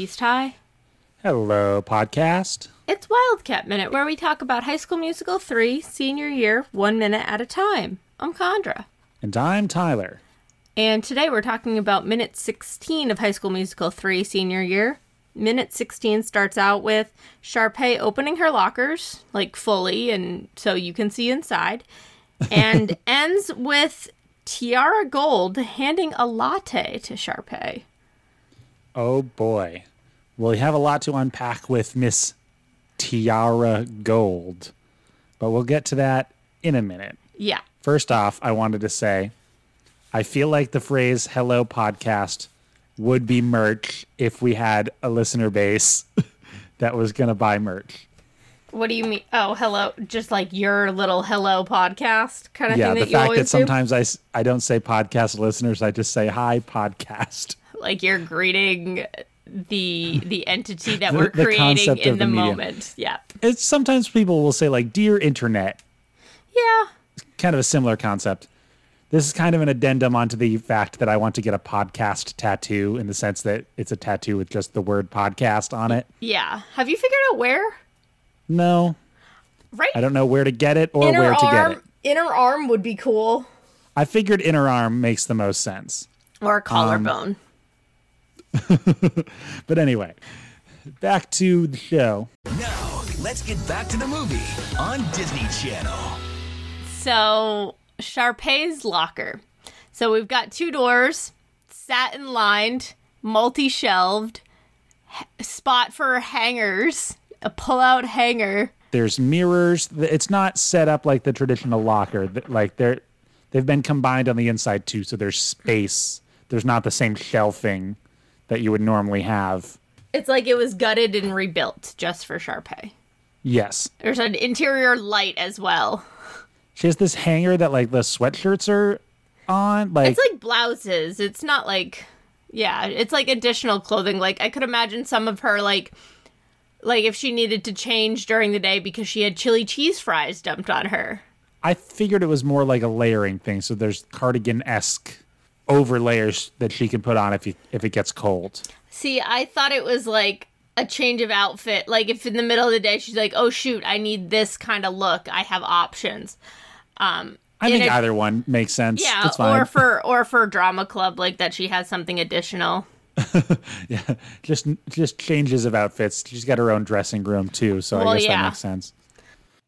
Peace Tie. Hello, podcast. It's Wildcat Minute, where we talk about High School Musical 3, senior year, one minute at a time. I'm Chandra. And I'm Tyler. And today we're talking about minute 16 of High School Musical 3, senior year. Minute 16 starts out with Sharpay opening her lockers, like fully, and so you can see inside, and ends with Tiara Gold handing a latte to Sharpay. Oh boy. Well, we have a lot to unpack with Miss Tiara Gold, but we'll get to that in a minute. Yeah. First off, I wanted to say I feel like the phrase hello podcast would be merch if we had a listener base that was going to buy merch. What do you mean? Oh, hello. Just like your little hello podcast kind of Yeah, thing the that you fact that sometimes I I don't say podcast listeners, I just say hi podcast. Like you're greeting the the entity that The- we're creating in the, the moment. Yeah. It's sometimes people will say like dear internet, Yeah. kind of a similar concept. This is kind of an addendum onto the fact that I want to get a podcast tattoo in the sense that it's a tattoo with just the word podcast on it. Yeah. Have you figured out where? No, Right. I don't know where to get it or inner where to arm. get it. Inner arm would be cool. I figured inner arm makes the most sense. Or a Um, collarbone. But anyway, back to the show. Now, let's get back to the movie on Disney Channel. So Sharpay's locker. So we've got two doors, satin lined, multi shelved, spot for hangers, a pull out hanger. There's mirrors. It's not set up like the traditional locker. Like they're they've been combined on the inside too, so there's space. There's not the same shelving that you would normally have. It's like it was gutted and rebuilt just for Sharpay. Yes. There's an interior light as well. She has this hanger that like the sweatshirts are on. Like, It's like blouses. It's not like yeah, it's like additional clothing. Like I could imagine some of her like like if she needed to change during the day because she had chili cheese fries dumped on her. I figured it was more like a layering thing. So there's cardigan esque over layers that she can put on if you, if it gets cold. See, I thought it was like a change of outfit. Like if in the middle of the day she's like, "Oh shoot, I need this kind of look. I have options." Um I think a- either one makes sense. Yeah, it's fine. or for or for drama club like that she has something additional. Yeah, just just changes of outfits. She's got her own dressing room too, so Well, I guess yeah. that makes sense.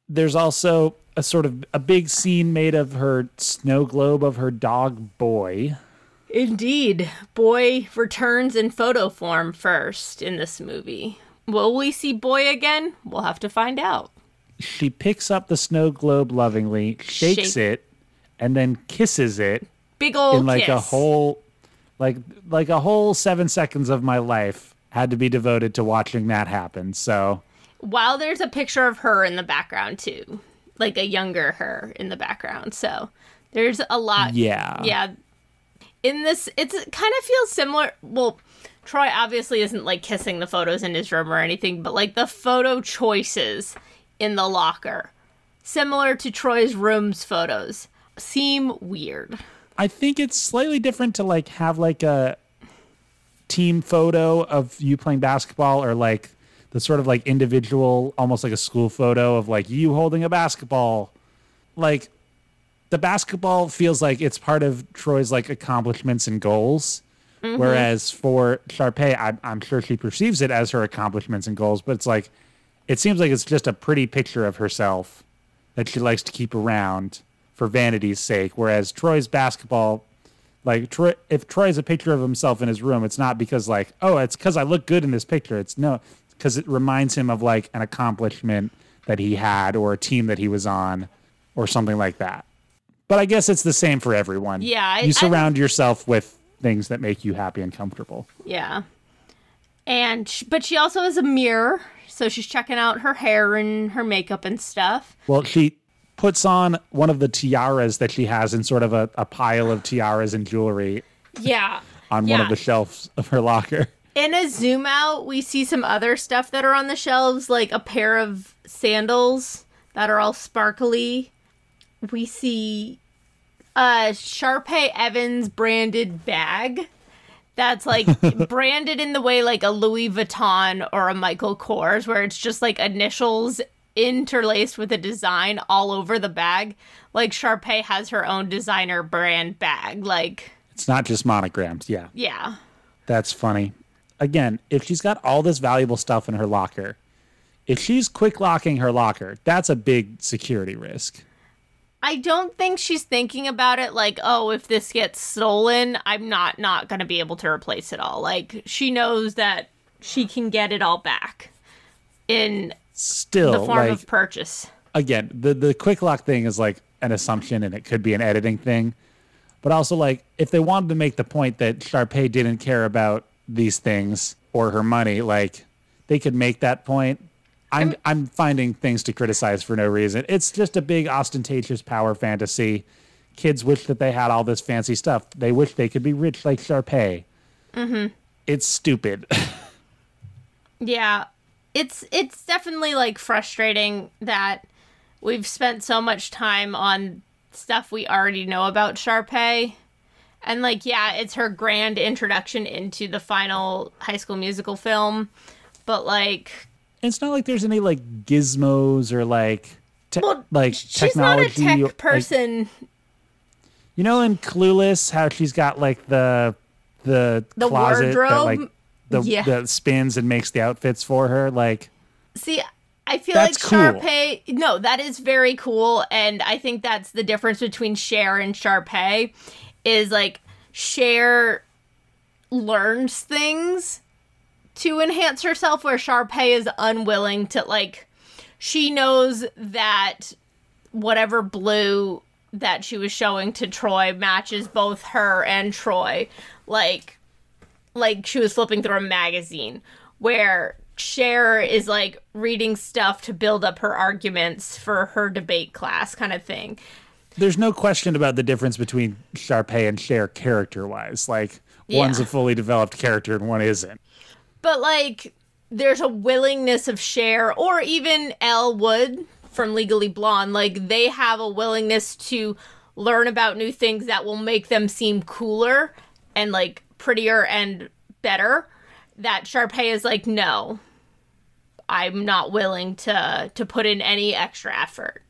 There's also a sort of a big scene made of her snow globe of her dog boy. Indeed. Boy returns in photo form first in this movie. Will we see Boy again? We'll have to find out. She picks up the snow globe lovingly, shakes Shake. it, and then kisses it Big old in like a whole like like a whole seven seconds of my life had to be devoted to watching that happen. So While there's a picture of her in the background too. Like a younger her in the background. So there's a lot yeah. yeah in this it's it kind of feels similar well troy obviously isn't like kissing the photos in his room or anything but like the photo choices in the locker similar to troy's room's photos seem weird. I think it's slightly different to like have like a team photo of you playing basketball or like the sort of like individual almost like a school photo of like you holding a basketball. Like the basketball feels like it's part of Troy's like accomplishments and goals mm-hmm. whereas for Sharpay I, I'm sure she perceives it as her accomplishments and goals but it's like it seems like it's just a pretty picture of herself that she likes to keep around for vanity's sake. Whereas Troy's basketball, like Troy, if Troy's a picture of himself in his room, it's not because like, oh, it's because I look good in this picture. It's no, because it reminds him of like an accomplishment that he had or a team that he was on or something like that. But I guess it's the same for everyone. Yeah, I- you I- surround yourself with things that make you happy and comfortable. yeah and sh- but she also has a mirror so she's checking out her hair and her makeup and stuff Well, she puts on one of the tiaras that she has in sort of a, a pile of tiaras and jewelry yeah on one of the shelves of her locker. In a zoom out, we see some other stuff that are on the shelves, like a pair of sandals that are all sparkly. We see a Sharpay Evans branded bag that's like branded in the way like a Louis Vuitton or a Michael Kors, where it's just like initials interlaced with a design all over the bag. Like Sharpay has her own designer brand bag. Like, It's not just monograms. Yeah. yeah. That's funny. Again, if she's got all this valuable stuff in her locker, if she's quick locking her locker, that's a big security risk. I don't think she's thinking about it like, oh, if this gets stolen, I'm not not going to be able to replace it all. Like she knows that she can get it all back in Still, the form like of purchase. again, the the quick lock thing is like an assumption and it could be an editing thing. But also like if they wanted to make the point that Sharpay didn't care about these things or her money, like they could make that point. I'm I'm finding things to criticize for no reason. It's just a big ostentatious power fantasy. Kids wish that they had all this fancy stuff. They wish they could be rich like Sharpay. Mm-hmm. It's stupid. Yeah. It's it's definitely like frustrating that we've spent so much time on stuff we already know about Sharpay. And like yeah, it's her grand introduction into the final high school musical film, but like it's not like there's any like gizmos or like te- well, like she's not a technology. tech or- like- person. You know, in Clueless, how she's got like the the, The closet that wardrobe? like the Yeah. that spins and makes the outfits for her. Like, See, I feel That's like cool. Sharpay. No, that is very cool, and I think that's the difference between Cher and Sharpay. Is like Cher learns things to enhance herself, where Sharpay is unwilling to like. She knows that whatever blue that she was showing to Troy matches both her and Troy. Like like she was flipping through a magazine where Cher is like reading stuff to build up her arguments for her debate class kind of thing. there's no question about the difference between Sharpay and Cher character wise. Like, one's a fully developed character and one isn't. But like there's a willingness of Cher or even Elle Wood from Legally Blonde, like they have a willingness to learn about new things that will make them seem cooler and like prettier and better. That Sharpay is like, no, I'm not willing to to put in any extra effort.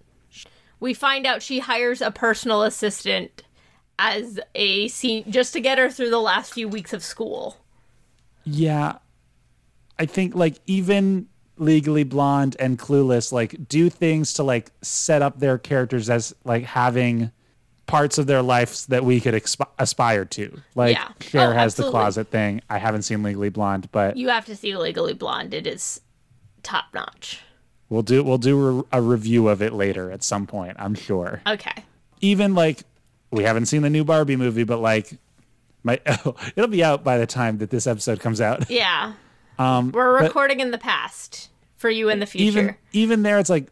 We find out she hires a personal assistant as a scene just to get her through the last few weeks of school. Yeah. I think like even Legally Blonde and Clueless like do things to like set up their characters as like having parts of their lives that we could exp- aspire to. Like Yeah. Cher Oh, has the closet thing. I haven't seen Legally Blonde, but You have to see Legally Blonde. It is top notch. we'll do we'll do a review of it later at some point, I'm sure. Okay. Even like we haven't seen the new Barbie movie, but like my it'll be out by the time that this episode comes out. Yeah. Um, We're recording in the past for you in the future even even there it's like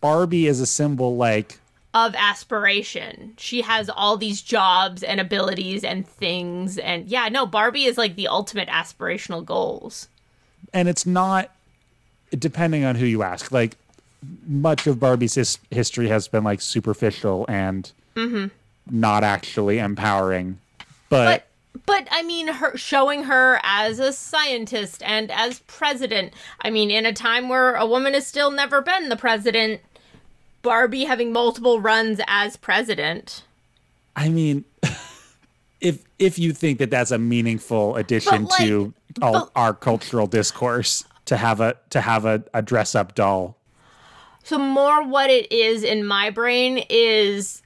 Barbie is a symbol like of aspiration. She has all these jobs and abilities and things. And yeah, no, Barbie is like the ultimate aspirational goals. and it's not depending on who you ask like much of barbie's his- history has been like superficial and not actually empowering but, But but I mean her showing her as a scientist and as president. I mean in a time where a woman has still never been the president, Barbie having multiple runs as president. i mean if if you think that that's a meaningful addition like, to all, but- our cultural discourse to have a to have a, a dress up doll So more what it is in my brain is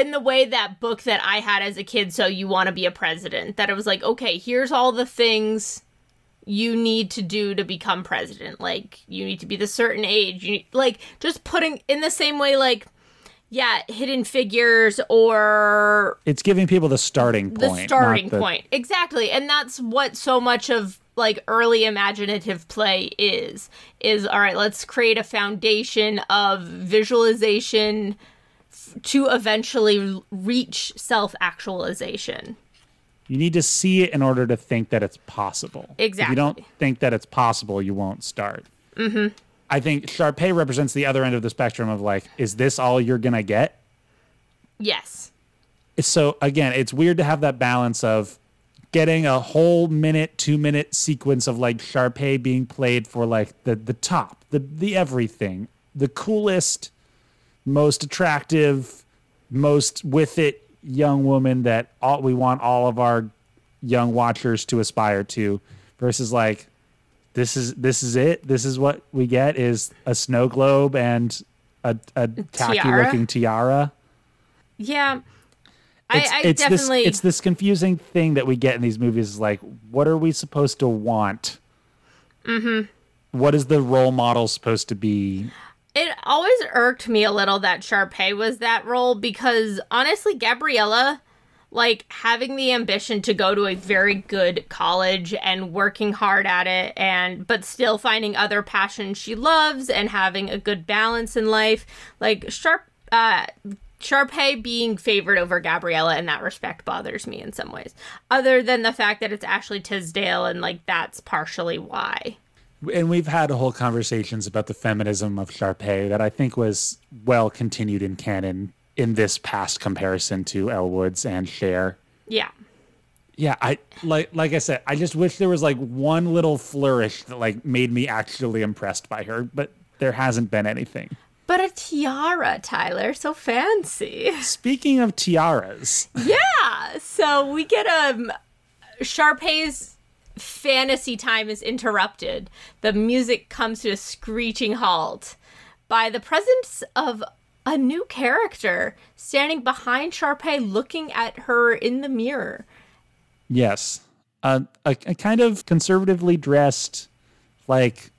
in the way that book that I had as a kid, so you want to be a president. That it was like, okay, here's all the things you need to do to become president. Like you need to be the certain age. You need, like just putting in the same way, like yeah, hidden figures or it's giving people the starting point. the starting the- point exactly and that's what so much of like early imaginative play is is all right let's create a foundation of visualization to eventually reach self-actualization You need to see it in order to think that it's possible. If you don't think that it's possible, you won't start. Mm-hmm. I think Sharpay represents the other end of the spectrum of like, is this all you're gonna get? yes So again, it's weird to have that balance of getting a whole minute, two minute sequence of like Sharpay being played for like the the top, the the everything, the coolest, most attractive, most with it young woman that all we want all of our young watchers to aspire to, versus like this is this is it. This is what we get is a snow globe and a, a tacky Tiara? looking tiara. Yeah. It's, I, I it's definitely. this it's this confusing thing that we get in these movies is like what are we supposed to want? Mm-hmm. is the role model supposed to be? It always irked me a little that Sharpay was that role because honestly, Gabriella, like having the ambition to go to a very good college and working hard at it, and but still finding other passions she loves and having a good balance in life, like Sharp, uh, Sharpay being favored over Gabriella in that respect bothers me in some ways. Other than the fact that it's Ashley Tisdale and like that's partially why. And we've had whole conversations about the feminism of Sharpay that I think was well continued in canon in this past comparison to Elle Woods and Cher. Yeah. Yeah, I like like I said, I just wish there was like one little flourish that like made me actually impressed by her, but there hasn't been anything. But a tiara, Tyler, so fancy. Speaking of tiaras, Yeah. So we get um Sharpay's fantasy time is interrupted. The music comes to a screeching halt by the presence of a new character standing behind Sharpay looking at her in the mirror. yes, a, a, a kind of conservatively dressed, like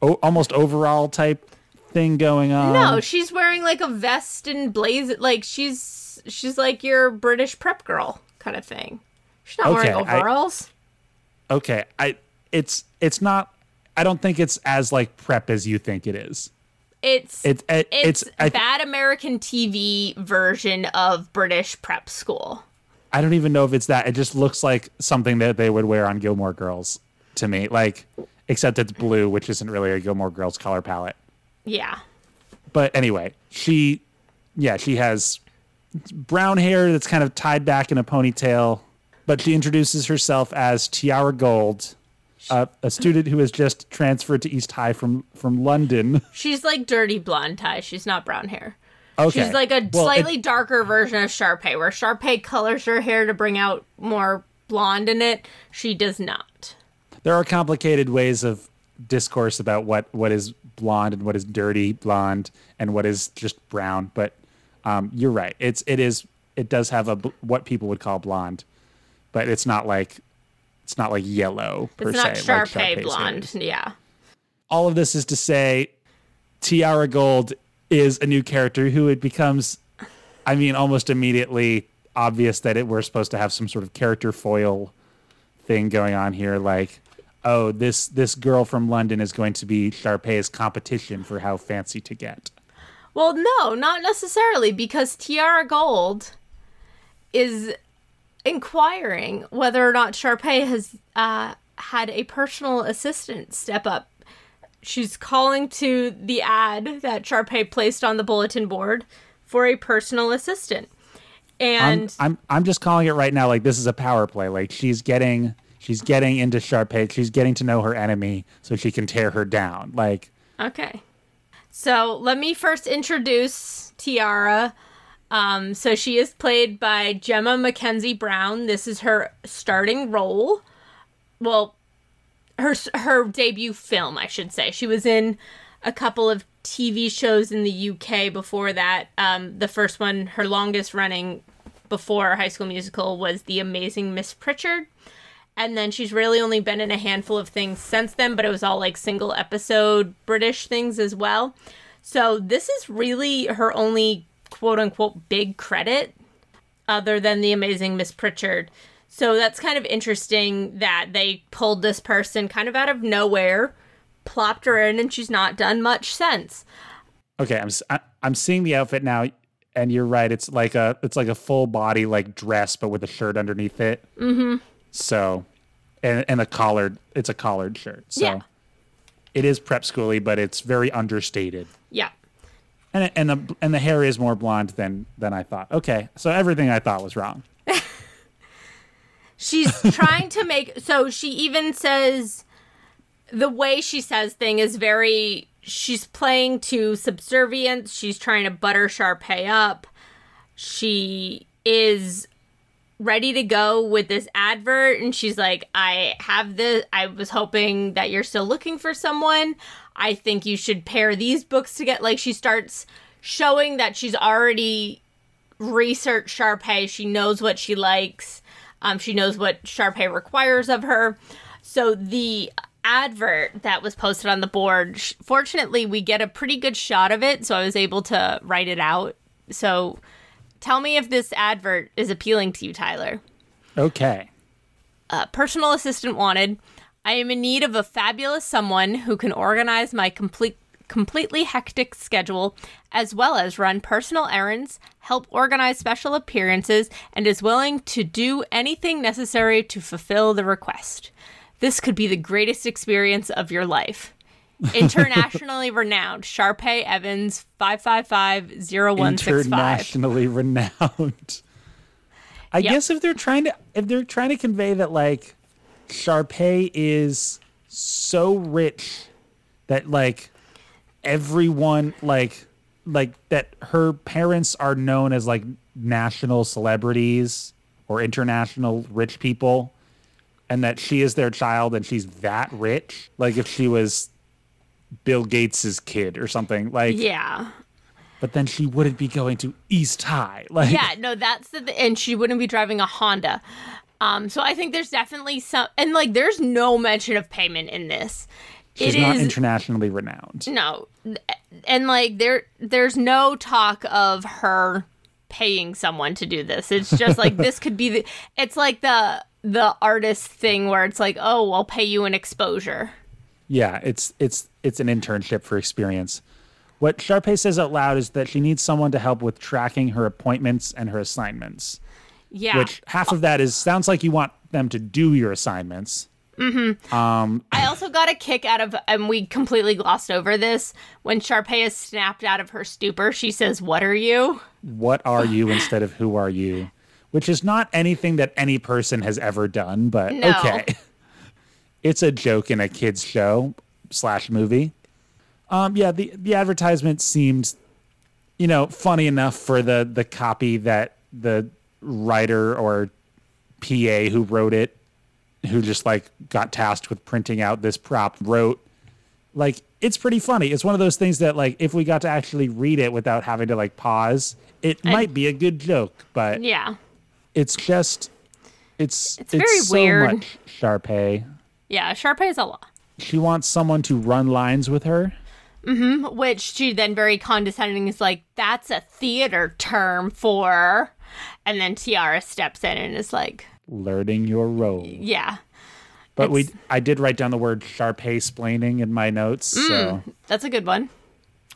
o- almost overall type thing going on. No, she's wearing like a vest and blaze like she's she's like your British prep girl kind of thing. She's not wearing Okay, I- overalls. Okay, I it's it's not. I don't think it's as like prep as you think it is. It's It, it it's, it's bad American TV version of British prep school. I don't even know if it's that. It just looks like something that they would wear on Gilmore Girls to me. Like, except it's blue, which isn't really a Gilmore Girls color palette. Yeah. But anyway, she, yeah, she has brown hair that's kind of tied back in a ponytail. But she introduces herself as Tiara Gold, uh, a student who has just transferred to East High from from London. She's like dirty blonde tie. She's not brown hair. Okay, She's like a Well, it- slightly darker version of Sharpay, where Sharpay colors her hair to bring out more blonde in it. She does not. there are complicated ways of discourse about what what is blonde and what is dirty blonde and what is just brown but um, you're right it's it is it does have a what people would call blonde but it's not like it's not like yellow per It's not se like Sharpay Sharpay's hair blonde. Yeah. all of this is to say tiara gold is a new character who it becomes i mean almost immediately obvious that it we're supposed to have some sort of character foil thing going on here like oh this this girl from london is going to be sharpay's competition for how fancy to get Well, no, not necessarily, because Tiara Gold is inquiring whether or not Sharpay has uh, had a personal assistant step up. She's calling to the ad that Sharpay placed on the bulletin board for a personal assistant. I'm, And I'm i'm just calling it right now like this is a power play like she's getting she's getting into sharpay she's getting to know her enemy so she can tear her down like Okay. So let me first introduce Tiara. Um, so she is played by Jemma McKenzie-Brown. This is her starting role. Well, her her debut film, I should say. She was in a couple of TV shows in the UK before that. Um, the first one, her longest running before High School Musical, was The Amazing Miss Pritchard and then she's really only been in a handful of things since then but it was all like single episode british things as well so this is really her only quote unquote big credit other than the amazing miss pritchard so that's kind of interesting that they pulled this person kind of out of nowhere plopped her in and she's not done much since Okay, I'm I'm seeing the outfit now, and you're right. It's like a it's like a full body like dress, but with a shirt underneath it. Mm-hmm. So, and and a collared. It's a collared shirt. So, Yeah. it is prep schooly, but it's very understated. yeah And and the and the hair is more blonde than than I thought. Okay, so everything I thought was wrong. She's trying to make so she even says the way she says thing is very she's playing to subservience. She's trying to butter Sharpay up. She is ready to go with this advert and she's like, I have this I was hoping that you're still looking for someone. I think you should pair these books together. Like she starts showing that she's already researched Sharpay. She knows what she likes. Um, she knows what Sharpay requires of her. So the advert that was posted on the board, fortunately, we get a pretty good shot of it, so I was able to write it out. So tell me if this advert is appealing to you, Tyler. Okay. Uh, personal assistant wanted. I am in need of a fabulous someone who can organize my complete completely hectic schedule as well as run personal errands, help organize special appearances, and is willing to do anything necessary to fulfill the request. This could be the greatest experience of your life. Internationally renowned Sharpay Evans 5550165. Internationally renowned. I Yep. guess if they're trying to if they're trying to convey that like Sharpay is so rich that like everyone like like that her parents are known as like national celebrities or international rich people and that she is their child and she's that rich like if she was Bill Gates's kid or something like Yeah. but then she wouldn't be going to East High like yeah, no, that's the and she wouldn't be driving a Honda. Um, so I think there's definitely some and like there's no mention of payment in this. she's it not is internationally renowned no, and like there there's no talk of her paying someone to do this. It's just like this could be the. It's like the the artist thing where it's like, oh, I'll pay you an exposure. Yeah, it's it's it's an internship for experience. What Sharpay says out loud is that she needs someone to help with tracking her appointments and her assignments. Yeah, Which half of that is sounds like you want them to do your assignments. Mm-hmm. Um, I also got a kick out of, and we completely glossed over this. When Sharpay is snapped out of her stupor, she says, What are you? What are you instead of who are you? Which is not anything that any person has ever done, but No. okay. It's a joke in a kids show slash movie. Um, yeah, the the advertisement seemed, you know, funny enough for the the copy that the writer or PA who wrote it, who just like got tasked with printing out this prop, wrote. Like it's pretty funny. It's one of those things that like if we got to actually read it without having to like pause, it might be a good joke, but Yeah. it's just it's It's very so weird. much Sharpay. Yeah, Sharpay is a lot. She wants someone to run lines with her. Mm-hmm. Which she then very condescending is like, That's a theater term for. And then Tiara steps in and is like, learning your role. Yeah, But we, I did write down the word Sharpay splaining in my notes. Mm. So, that's a good one.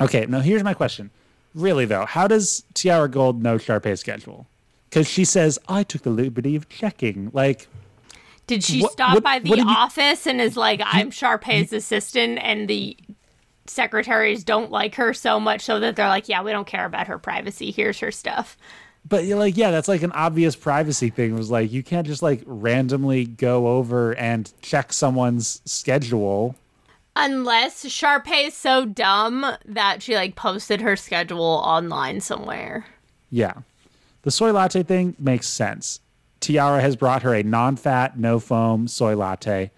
okay, now here's my question. Really though, how does Tiara Gold know Sharpay's schedule? Because she says I took the liberty of checking. Like, Did she What- stop what- by the you- office and is like, I'm Sharpay's assistant, and the secretaries don't like her so much so that they're like, yeah, we don't care about her privacy. Here's her stuff. but you're like, yeah, that's like an obvious privacy thing. It was like you can't just like randomly go over and check someone's schedule. Unless Sharpay is so dumb that she like posted her schedule online somewhere. Yeah. The soy latte thing makes sense. Tiara has brought her a non-fat, no foam soy latte.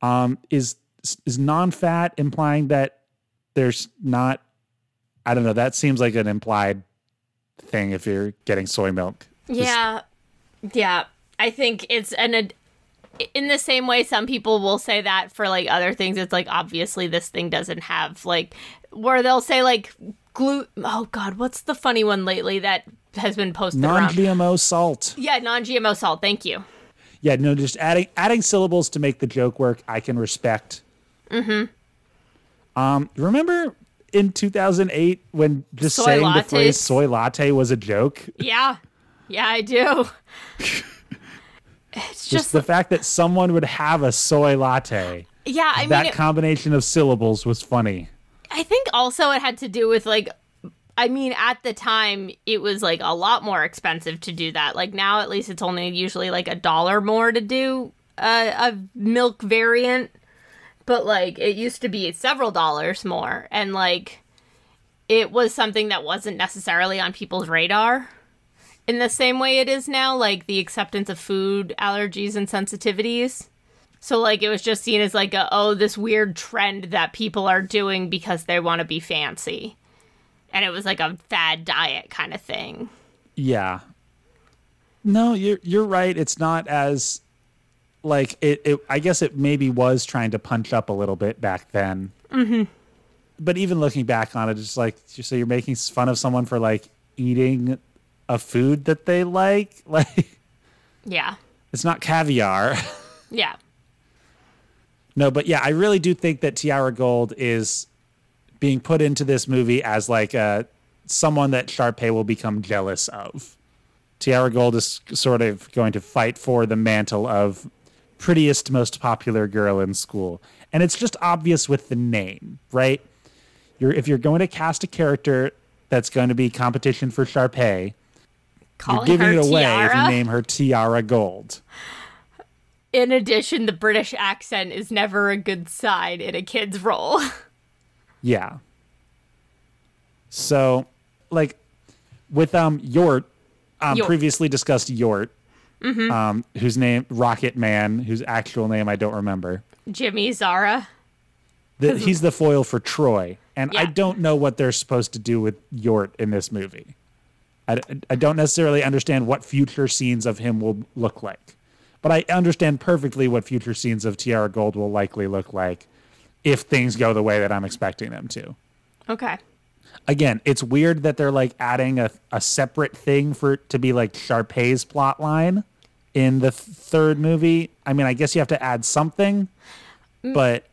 Um, is is non-fat implying that there's not? I don't know. That seems like an implied thing if you're getting soy milk. Yeah. Yeah. I think it's an ad- in the same way some people will say that for like other things it's like obviously this thing doesn't have like where they'll say like glue oh god what's the funny one lately that has been posted Non-GMO salt. yeah non-gmo salt thank you Yeah, no, just adding adding syllables to make the joke work. I can respect. Mm-hmm. Um, remember in 2008 when just Soy saying the phrase "soy latte" was a joke? yeah yeah i do it's just just the fact that someone would have a soy latte yeah i mean that it- combination of syllables was funny I think also it had to do with like I mean, at the time, it was like a lot more expensive to do that. Like now, at least it's only usually like a dollar more to do a, a milk variant. But like it used to be several dollars more. And like it was something that wasn't necessarily on people's radar in the same way it is now, like the acceptance of food allergies and sensitivities. So like it was just seen as like a oh this weird trend that people are doing because they want to be fancy. And it was like a fad diet kind of thing. Yeah. No, you're you're right. It's not as like it, it I guess it maybe was trying to punch up a little bit back then. Mm-hmm. But even looking back on it, it's like so you're making fun of someone for like eating a food that they like. Like Yeah. it's not caviar. Yeah. No, but yeah, I really do think that Tiara Gold is being put into this movie as like uh, someone that Sharpay will become jealous of. Tiara Gold is sort of going to fight for the mantle of prettiest, most popular girl in school, and it's just obvious with the name, right? You're if you're going to cast a character that's going to be competition for Sharpay, Calling you're giving it away Tiara. if you name her Tiara Gold. In addition, the British accent is never a good sign in a kid's role. Yeah. So, like, with um Yort, um, Yort. previously discussed Yort, um, whose name Rocket Man, whose actual name I don't remember. Jimmy Zara. The, he's the foil for Troy, and I don't know what they're supposed to do with Yort in this movie. I, I don't necessarily understand what future scenes of him will look like, but I understand perfectly what future scenes of Tiara Gold will likely look like if things go the way that I'm expecting them to. Okay. again, it's weird that they're like adding a, a separate thing for it to be like Sharpay's plot line in the th- third movie. I mean, I guess you have to add something, mm. but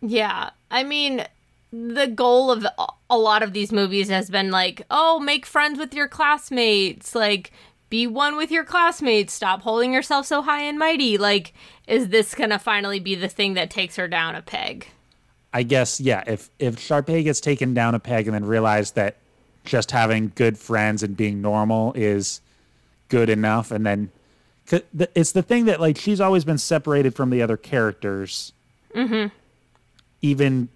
Yeah. I mean, the goal of a- a lot of these movies has been like, oh, make friends with your classmates. Like, be one with your classmates. Stop holding yourself so high and mighty. Like, is this going to finally be the thing that takes her down a peg? I guess yeah. If if Sharpay gets taken down a peg and then realized that just having good friends and being normal is good enough, and then it's the thing that like she's always been separated from the other characters. Mm-hmm. Even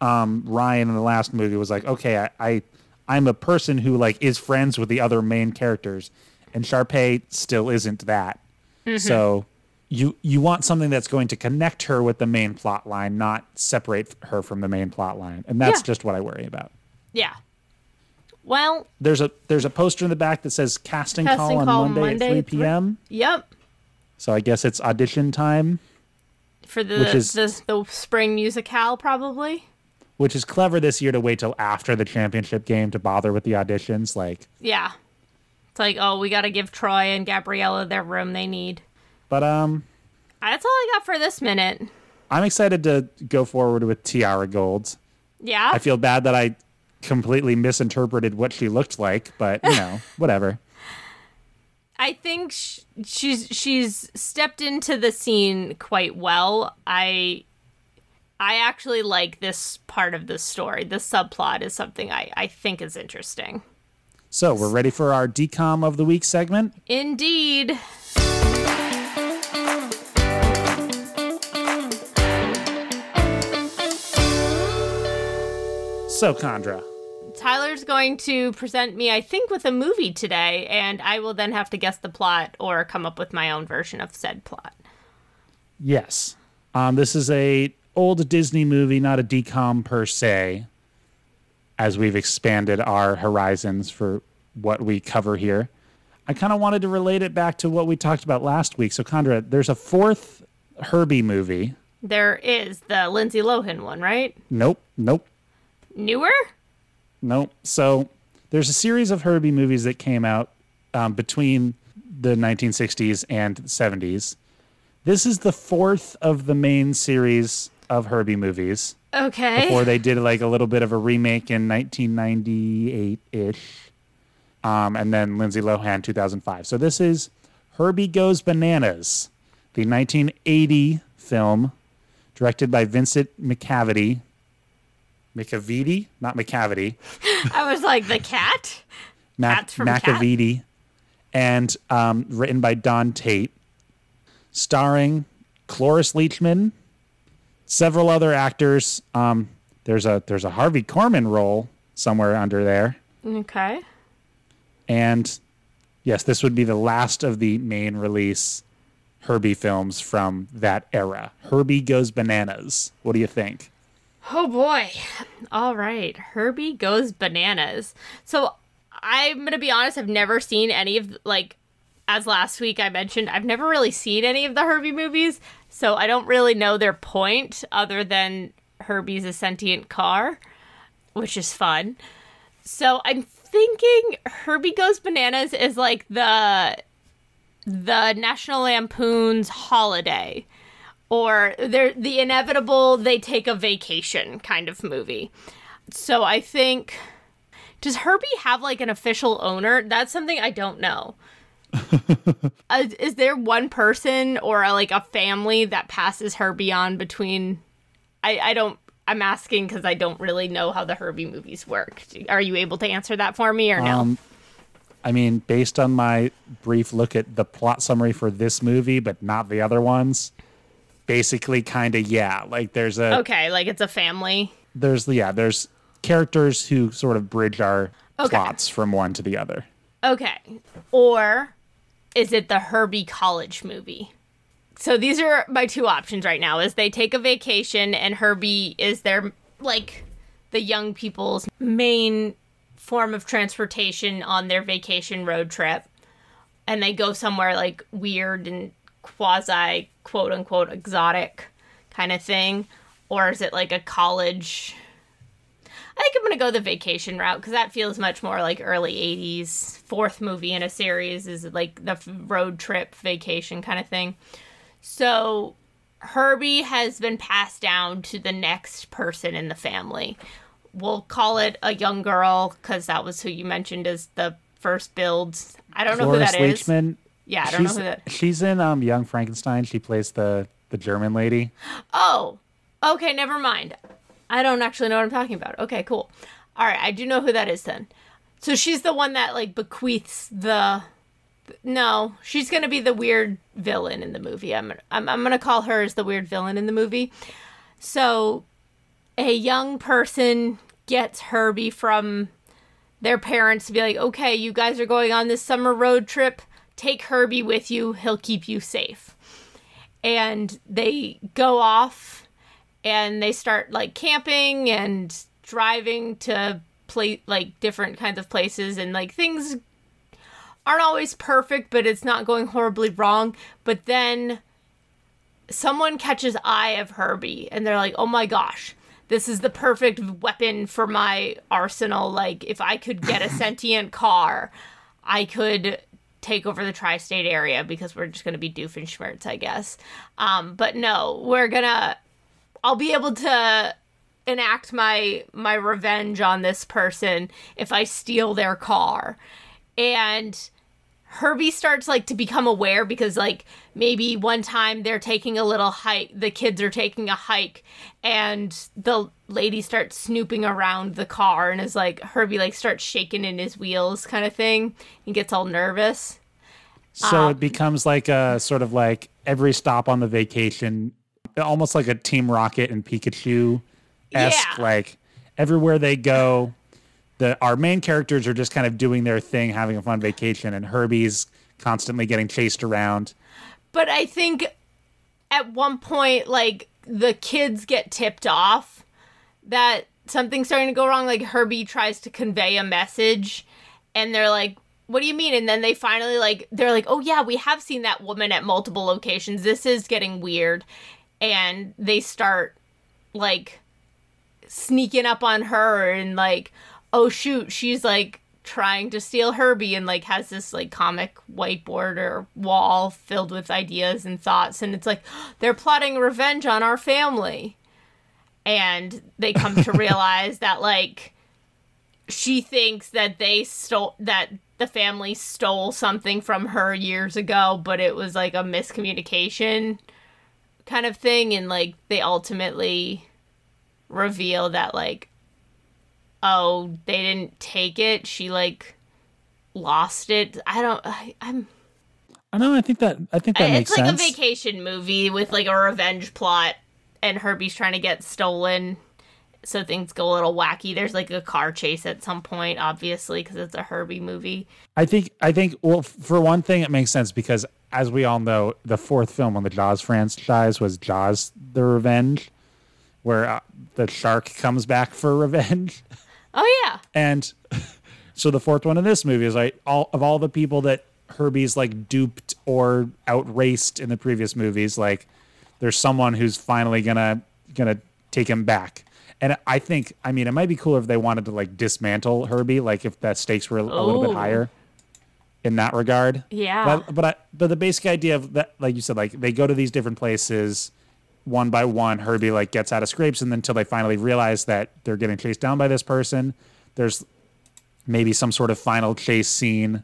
um, Ryan in the last movie was like, okay, I, I I'm a person who like is friends with the other main characters, and Sharpay still isn't that. So you you want something that's going to connect her with the main plot line, not separate her from the main plot line, and that's Yeah. just what I worry about. Yeah. Well, There's a there's a poster in the back that says casting, Casting call on call Monday, Monday at 3 at three- p.m. yep. So I guess it's audition time, For the, Which is- the the spring musicale, probably. which is clever this year to wait till after the championship game to bother with the auditions. Like, Yeah. It's like, oh, we got to give Troy and Gabriella their room they need. But um, That's all I got for this minute. I'm excited to go forward with Tiara Gold. Yeah. I feel bad that I completely misinterpreted what she looked like, but you know, whatever. I think sh- she's she's stepped into the scene quite well. I I actually like this part of the story. The subplot is something I I think is interesting. So we're ready for our DCOM of the week segment. Indeed. So Chandra, Tyler's going to present me, I think, with a movie today, and I will then have to guess the plot or come up with my own version of said plot. yes, um, this is a old Disney movie, not a DCOM per se. As we've expanded our horizons for what we cover here, I kind of wanted to relate it back to what we talked about last week. So Chandra, there's a fourth Herbie movie. There is the Lindsay Lohan one, right? Nope, nope. Newer? Nope. So there's a series of Herbie movies that came out um, between the 1960s and 70s. This is the fourth of the main series of Herbie movies. Okay. Before they did like a little bit of a remake in 1998 ish, um, and then Lindsay Lohan 2005. So this is Herbie Goes Bananas, the 1980 film directed by Vincent McCavity, McAvity, not McCavity, I was like, the cat? Mac- Cats from Cat? And um, written by Don Tait, starring Cloris Leachman, several other actors. Um, there's a there's a Harvey Korman role somewhere under there, Okay. and yes, this would be the last of the main release Herbie films from that era. Herbie Goes Bananas. What do you think? Oh boy. All right. Herbie goes bananas. So I'm going to be honest, I've never seen any of, like, as last week I mentioned, I've never really seen any of the Herbie movies. So I don't really know their point other than Herbie's a sentient car, which is fun. So I'm thinking Herbie Goes Bananas is like the the National Lampoon's holiday or they're the inevitable they take a vacation kind of movie. So I think does Herbie have like an official owner? That's something I don't know. uh, is there one person or like a family that passes Herbie on between? I I don't. I'm asking because I don't really know how the Herbie movies work. Are you able to answer that for me or no? Um, I mean, based on my brief look at the plot summary for this movie, but not the other ones, basically, kind of yeah. Like there's a okay, like it's a family. there's yeah there's characters who sort of bridge our Okay. plots from one to the other. Okay. Or is it the Herbie college movie? So these are my two options right now is they take a vacation and Herbie is their like the young people's main form of transportation on their vacation road trip and they go somewhere like weird and quasi quote unquote exotic kind of thing or is it like a college I think I'm gonna go the vacation route because that feels much more like early '80s. Fourth movie in a series is like the road trip vacation kind of thing. So Herbie has been passed down to the next person in the family. We'll call it a young girl because that was who you mentioned as the first build. I don't know who that is. Yeah, I don't know she's, who that. She's in um Young Frankenstein. She plays the the German lady. Oh, okay, never mind. I don't actually know what I'm talking about. Okay, cool. All right, I do know who that is then. So she's the one that like bequeaths the. No, she's gonna be the weird villain in the movie. I'm I'm I'm gonna call her as the weird villain in the movie. So, a young person gets Herbie from their parents to be like, okay, you guys are going on this summer road trip. Take Herbie with you. He'll keep you safe and they go off and they start like camping and driving to play like different kinds of places and like things aren't always perfect but it's not going horribly wrong but then someone catches eye of Herbie and they're like oh my gosh this is the perfect weapon for my arsenal like if I could get a sentient car I could take over the tri-state area because we're just going to be Doofenshmirtz, I guess. Um, but no, we're gonna. I'll be able to enact my my revenge on this person if I steal their car, and Herbie starts like to become aware because like maybe one time they're taking a little hike, the kids are taking a hike, and the lady starts snooping around the car and is like Herbie like starts shaking in his wheels kind of thing. and gets all nervous. So Um, it becomes like a sort of like every stop on the vacation, almost like a Team Rocket and Pikachu esque. Yeah. Like everywhere they go, the our main characters are just kind of doing their thing, having a fun vacation, and Herbie's constantly getting chased around. But I think at one point, like the kids get tipped off that something's starting to go wrong. Like Herbie tries to convey a message, and they're like, "What do you mean?" And then they finally like they're like, "Oh yeah, we have seen that woman at multiple locations. This is getting weird," and they start like sneaking up on her and like, "Oh shoot, she's like." trying to steal Herbie and like has this like comic whiteboard or wall filled with ideas and thoughts and it's like they're plotting revenge on our family. And they come to realize that like she thinks that they stole that the family stole something from her years ago, but it was like a miscommunication kind of thing and like they ultimately reveal that like oh, they didn't take it. She like lost it. I don't. I, I'm. I know. I think that I think that makes it's like sense. a vacation movie with like a revenge plot, and Herbie's trying to get stolen. So things go a little wacky. There's like a car chase at some point, obviously, because it's a Herbie movie. I think I think well for one thing it makes sense because as we all know the fourth film on the Jaws franchise was Jaws the Revenge where uh, the shark comes back for revenge Oh yeah, and so the fourth one in this movie is like all of all the people that Herbie's like duped or outraced in the previous movies like there's someone who's finally gonna gonna take him back and I think I mean it might be cooler if they wanted to like dismantle Herbie like if the stakes were a, a little bit oh. higher in that regard yeah. but but I, but the basic idea of that, like you said, like they go to these different places, one by one. Herbie like gets out of scrapes, and then until they finally realize that they're getting chased down by this person. There's maybe some sort of final chase scene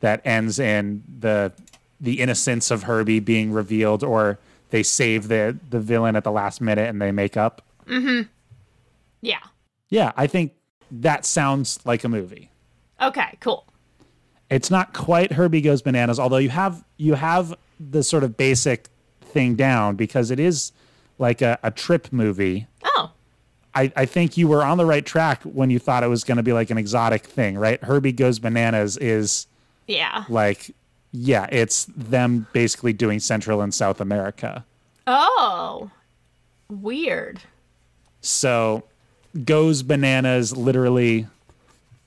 that ends in the the innocence of Herbie being revealed, or they save the the villain at the last minute and they make up. Hmm. yeah. Yeah, I think that sounds like a movie. Okay. Cool. it's not quite Herbie Goes Bananas, although you have you have the sort of basic thing down because it is like a, a trip movie. Oh. I, I think you were on the right track when you thought it was going to be like an exotic thing, right? Herbie Goes Bananas is Yeah. like, yeah, it's them basically doing Central and South America. Oh. Weird. So goes bananas literally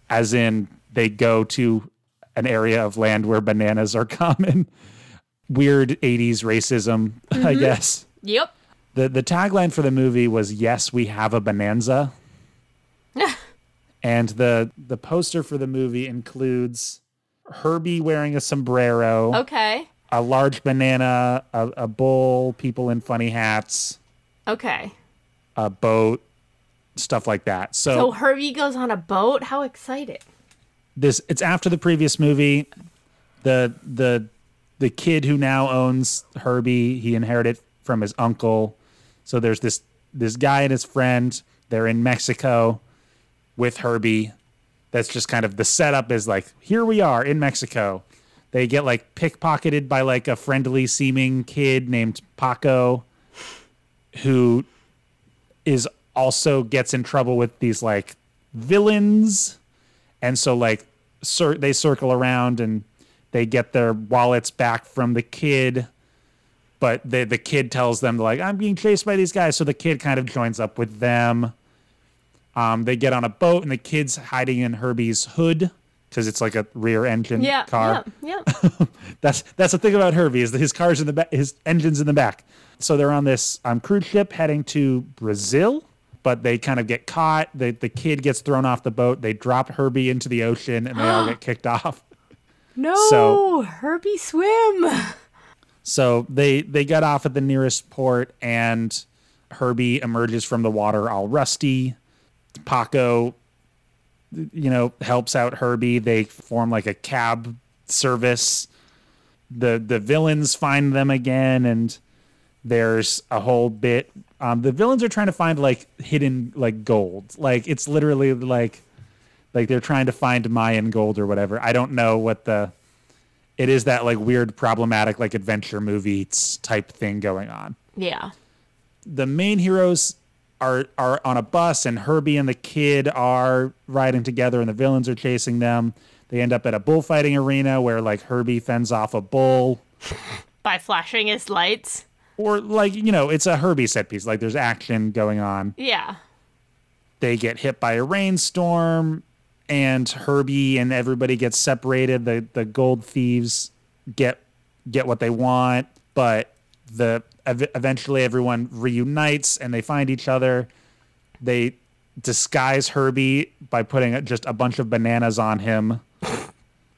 as in they go to an area of land where bananas are common. Weird 80s racism, I mm-hmm. guess. Yep. The the tagline for the movie was yes, we have a bonanza. and the the poster for the movie includes Herbie wearing a sombrero, Okay. a large banana, a, a bull, people in funny hats, Okay. a boat, stuff like that. So so Herbie goes on a boat. How excited! this it's after the previous movie the the the kid who now owns herbie he inherited from his uncle so there's this this guy and his friend they're in mexico with herbie that's just kind of the setup is like here we are in mexico. They get like pickpocketed by like a friendly seeming kid named paco who is also gets in trouble with these like villains. And so like they circle around and they get their wallets back from the kid. But the the kid tells them like I'm being chased by these guys. So the kid kind of joins up with them um they get on a boat and the kid's hiding in Herbie's hood because it's like a rear engine Yeah. car Yeah. Yeah. that's that's the thing about Herbie is that his car's in the back, his engine's in the back. So they're on this um, cruise ship heading to Brazil, but they kind of get caught. The the kid gets thrown off the boat. They drop Herbie into the ocean, and they all get kicked off. no. So- Herbie swim. So they they get off at the nearest port, and Herbie emerges from the water all rusty. Paco, you know, helps out Herbie. They form like a cab service. The the villains find them again, and there's a whole bit. Um, the villains are trying to find like hidden like gold. Like it's literally like like they're trying to find Mayan gold or whatever. I don't know what the it is that like weird problematic like adventure movie type thing going on Yeah. the main heroes are are on a bus and herbie and the kid are riding together and the villains are chasing them they end up at a bullfighting arena where like herbie fends off a bull By flashing his lights. or like you know it's a herbie set piece like there's action going on Yeah. they get hit by a rainstorm and Herbie and everybody gets separated. The the gold thieves get get what they want, but the ev- eventually everyone reunites and they find each other. They disguise Herbie by putting just a bunch of bananas on him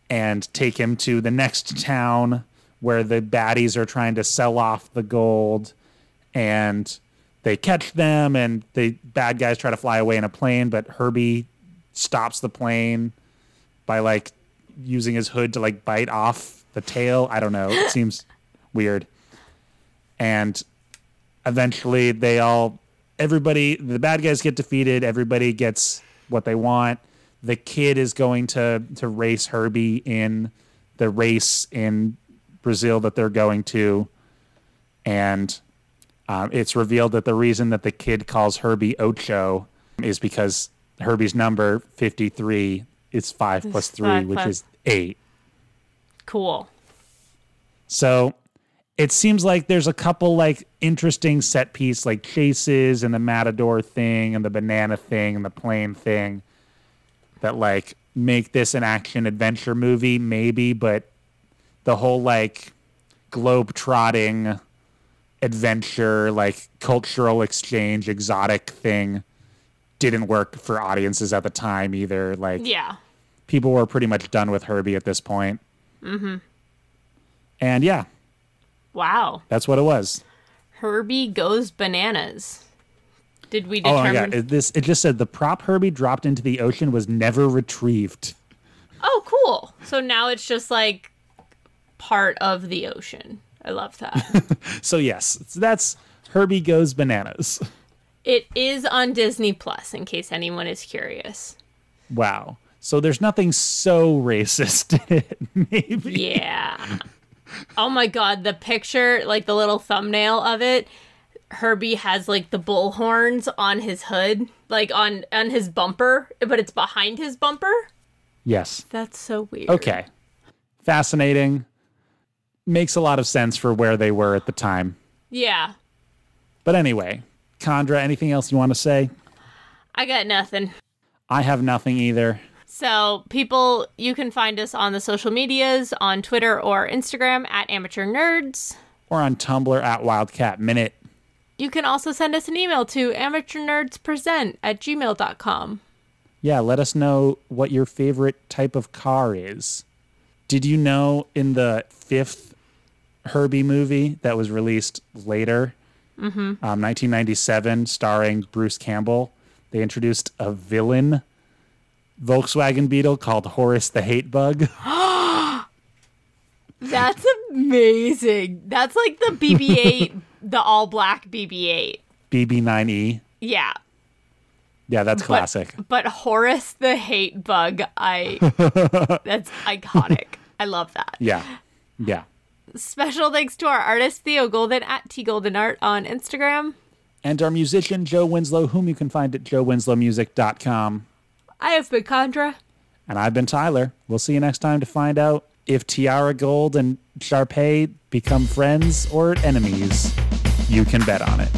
and take him to the next town where the baddies are trying to sell off the gold. And they catch them and the bad guys try to fly away in a plane but herbie stops the plane by like using his hood to like bite off the tail. I don't know. It seems weird and eventually they all everybody the bad guys get defeated everybody gets what they want. The kid is going to to race Herbie in the race in Brazil that they're going to, and um, it's revealed that the reason that the kid calls Herbie Ocho is because Herbie's number fifty three is five plus three, five which plus- is eight. Cool. So it seems like there's a couple like interesting set piece like chases and the matador thing and the banana thing and the plane thing that like make this an action adventure movie maybe but the whole like globe trotting adventure like cultural exchange exotic thing didn't work for audiences at the time either like Yeah. people were pretty much done with herbie at this point mm-hmm. and yeah Wow. that's what it was Herbie goes bananas. Did we Oh my god! It, this it just said the prop Herbie dropped into the ocean was never retrieved. Oh, cool. So now it's just like part of the ocean. I love that. So yes, that's Herbie goes bananas. it is on Disney Plus, in case anyone is curious. Wow. So there's nothing so racist in it. Maybe. Yeah. Oh my god, the picture, like the little thumbnail of it, Herbie has like the bull horns on his hood, like on on his bumper, but it's behind his bumper. Yes. That's so weird. Okay. Fascinating. Makes a lot of sense for where they were at the time. Yeah. But anyway, Chandra, anything else you want to say? I got nothing. I have nothing either. So, people, you can find us on the social medias on Twitter or Instagram at Amateur Nerds. Or on Tumblr at Wildcat Minute. You can also send us an email to amateurnerdspresent at gmail.com. Yeah, let us know what your favorite type of car is. Did you know in the fifth Herbie movie that was released later, um, 1997, starring Bruce Campbell, they introduced a villain Volkswagen Beetle called Horace the Hate Bug. That's amazing. That's like the BB 8, the all black BB 8. BB9E. Yeah. Yeah, that's But- classic. But Horace the Hate Bug, I. that's iconic. I love that. Yeah. Yeah. Special thanks to our artist, Theo Golden at T Golden Art on Instagram. And our musician, Joe Winslow, whom you can find at joewinslowmusic.com. I have been Chandra. And I've been Tyler. We'll see you next time to find out if Tiara Gold and Sharpay become friends or enemies. You can bet on it.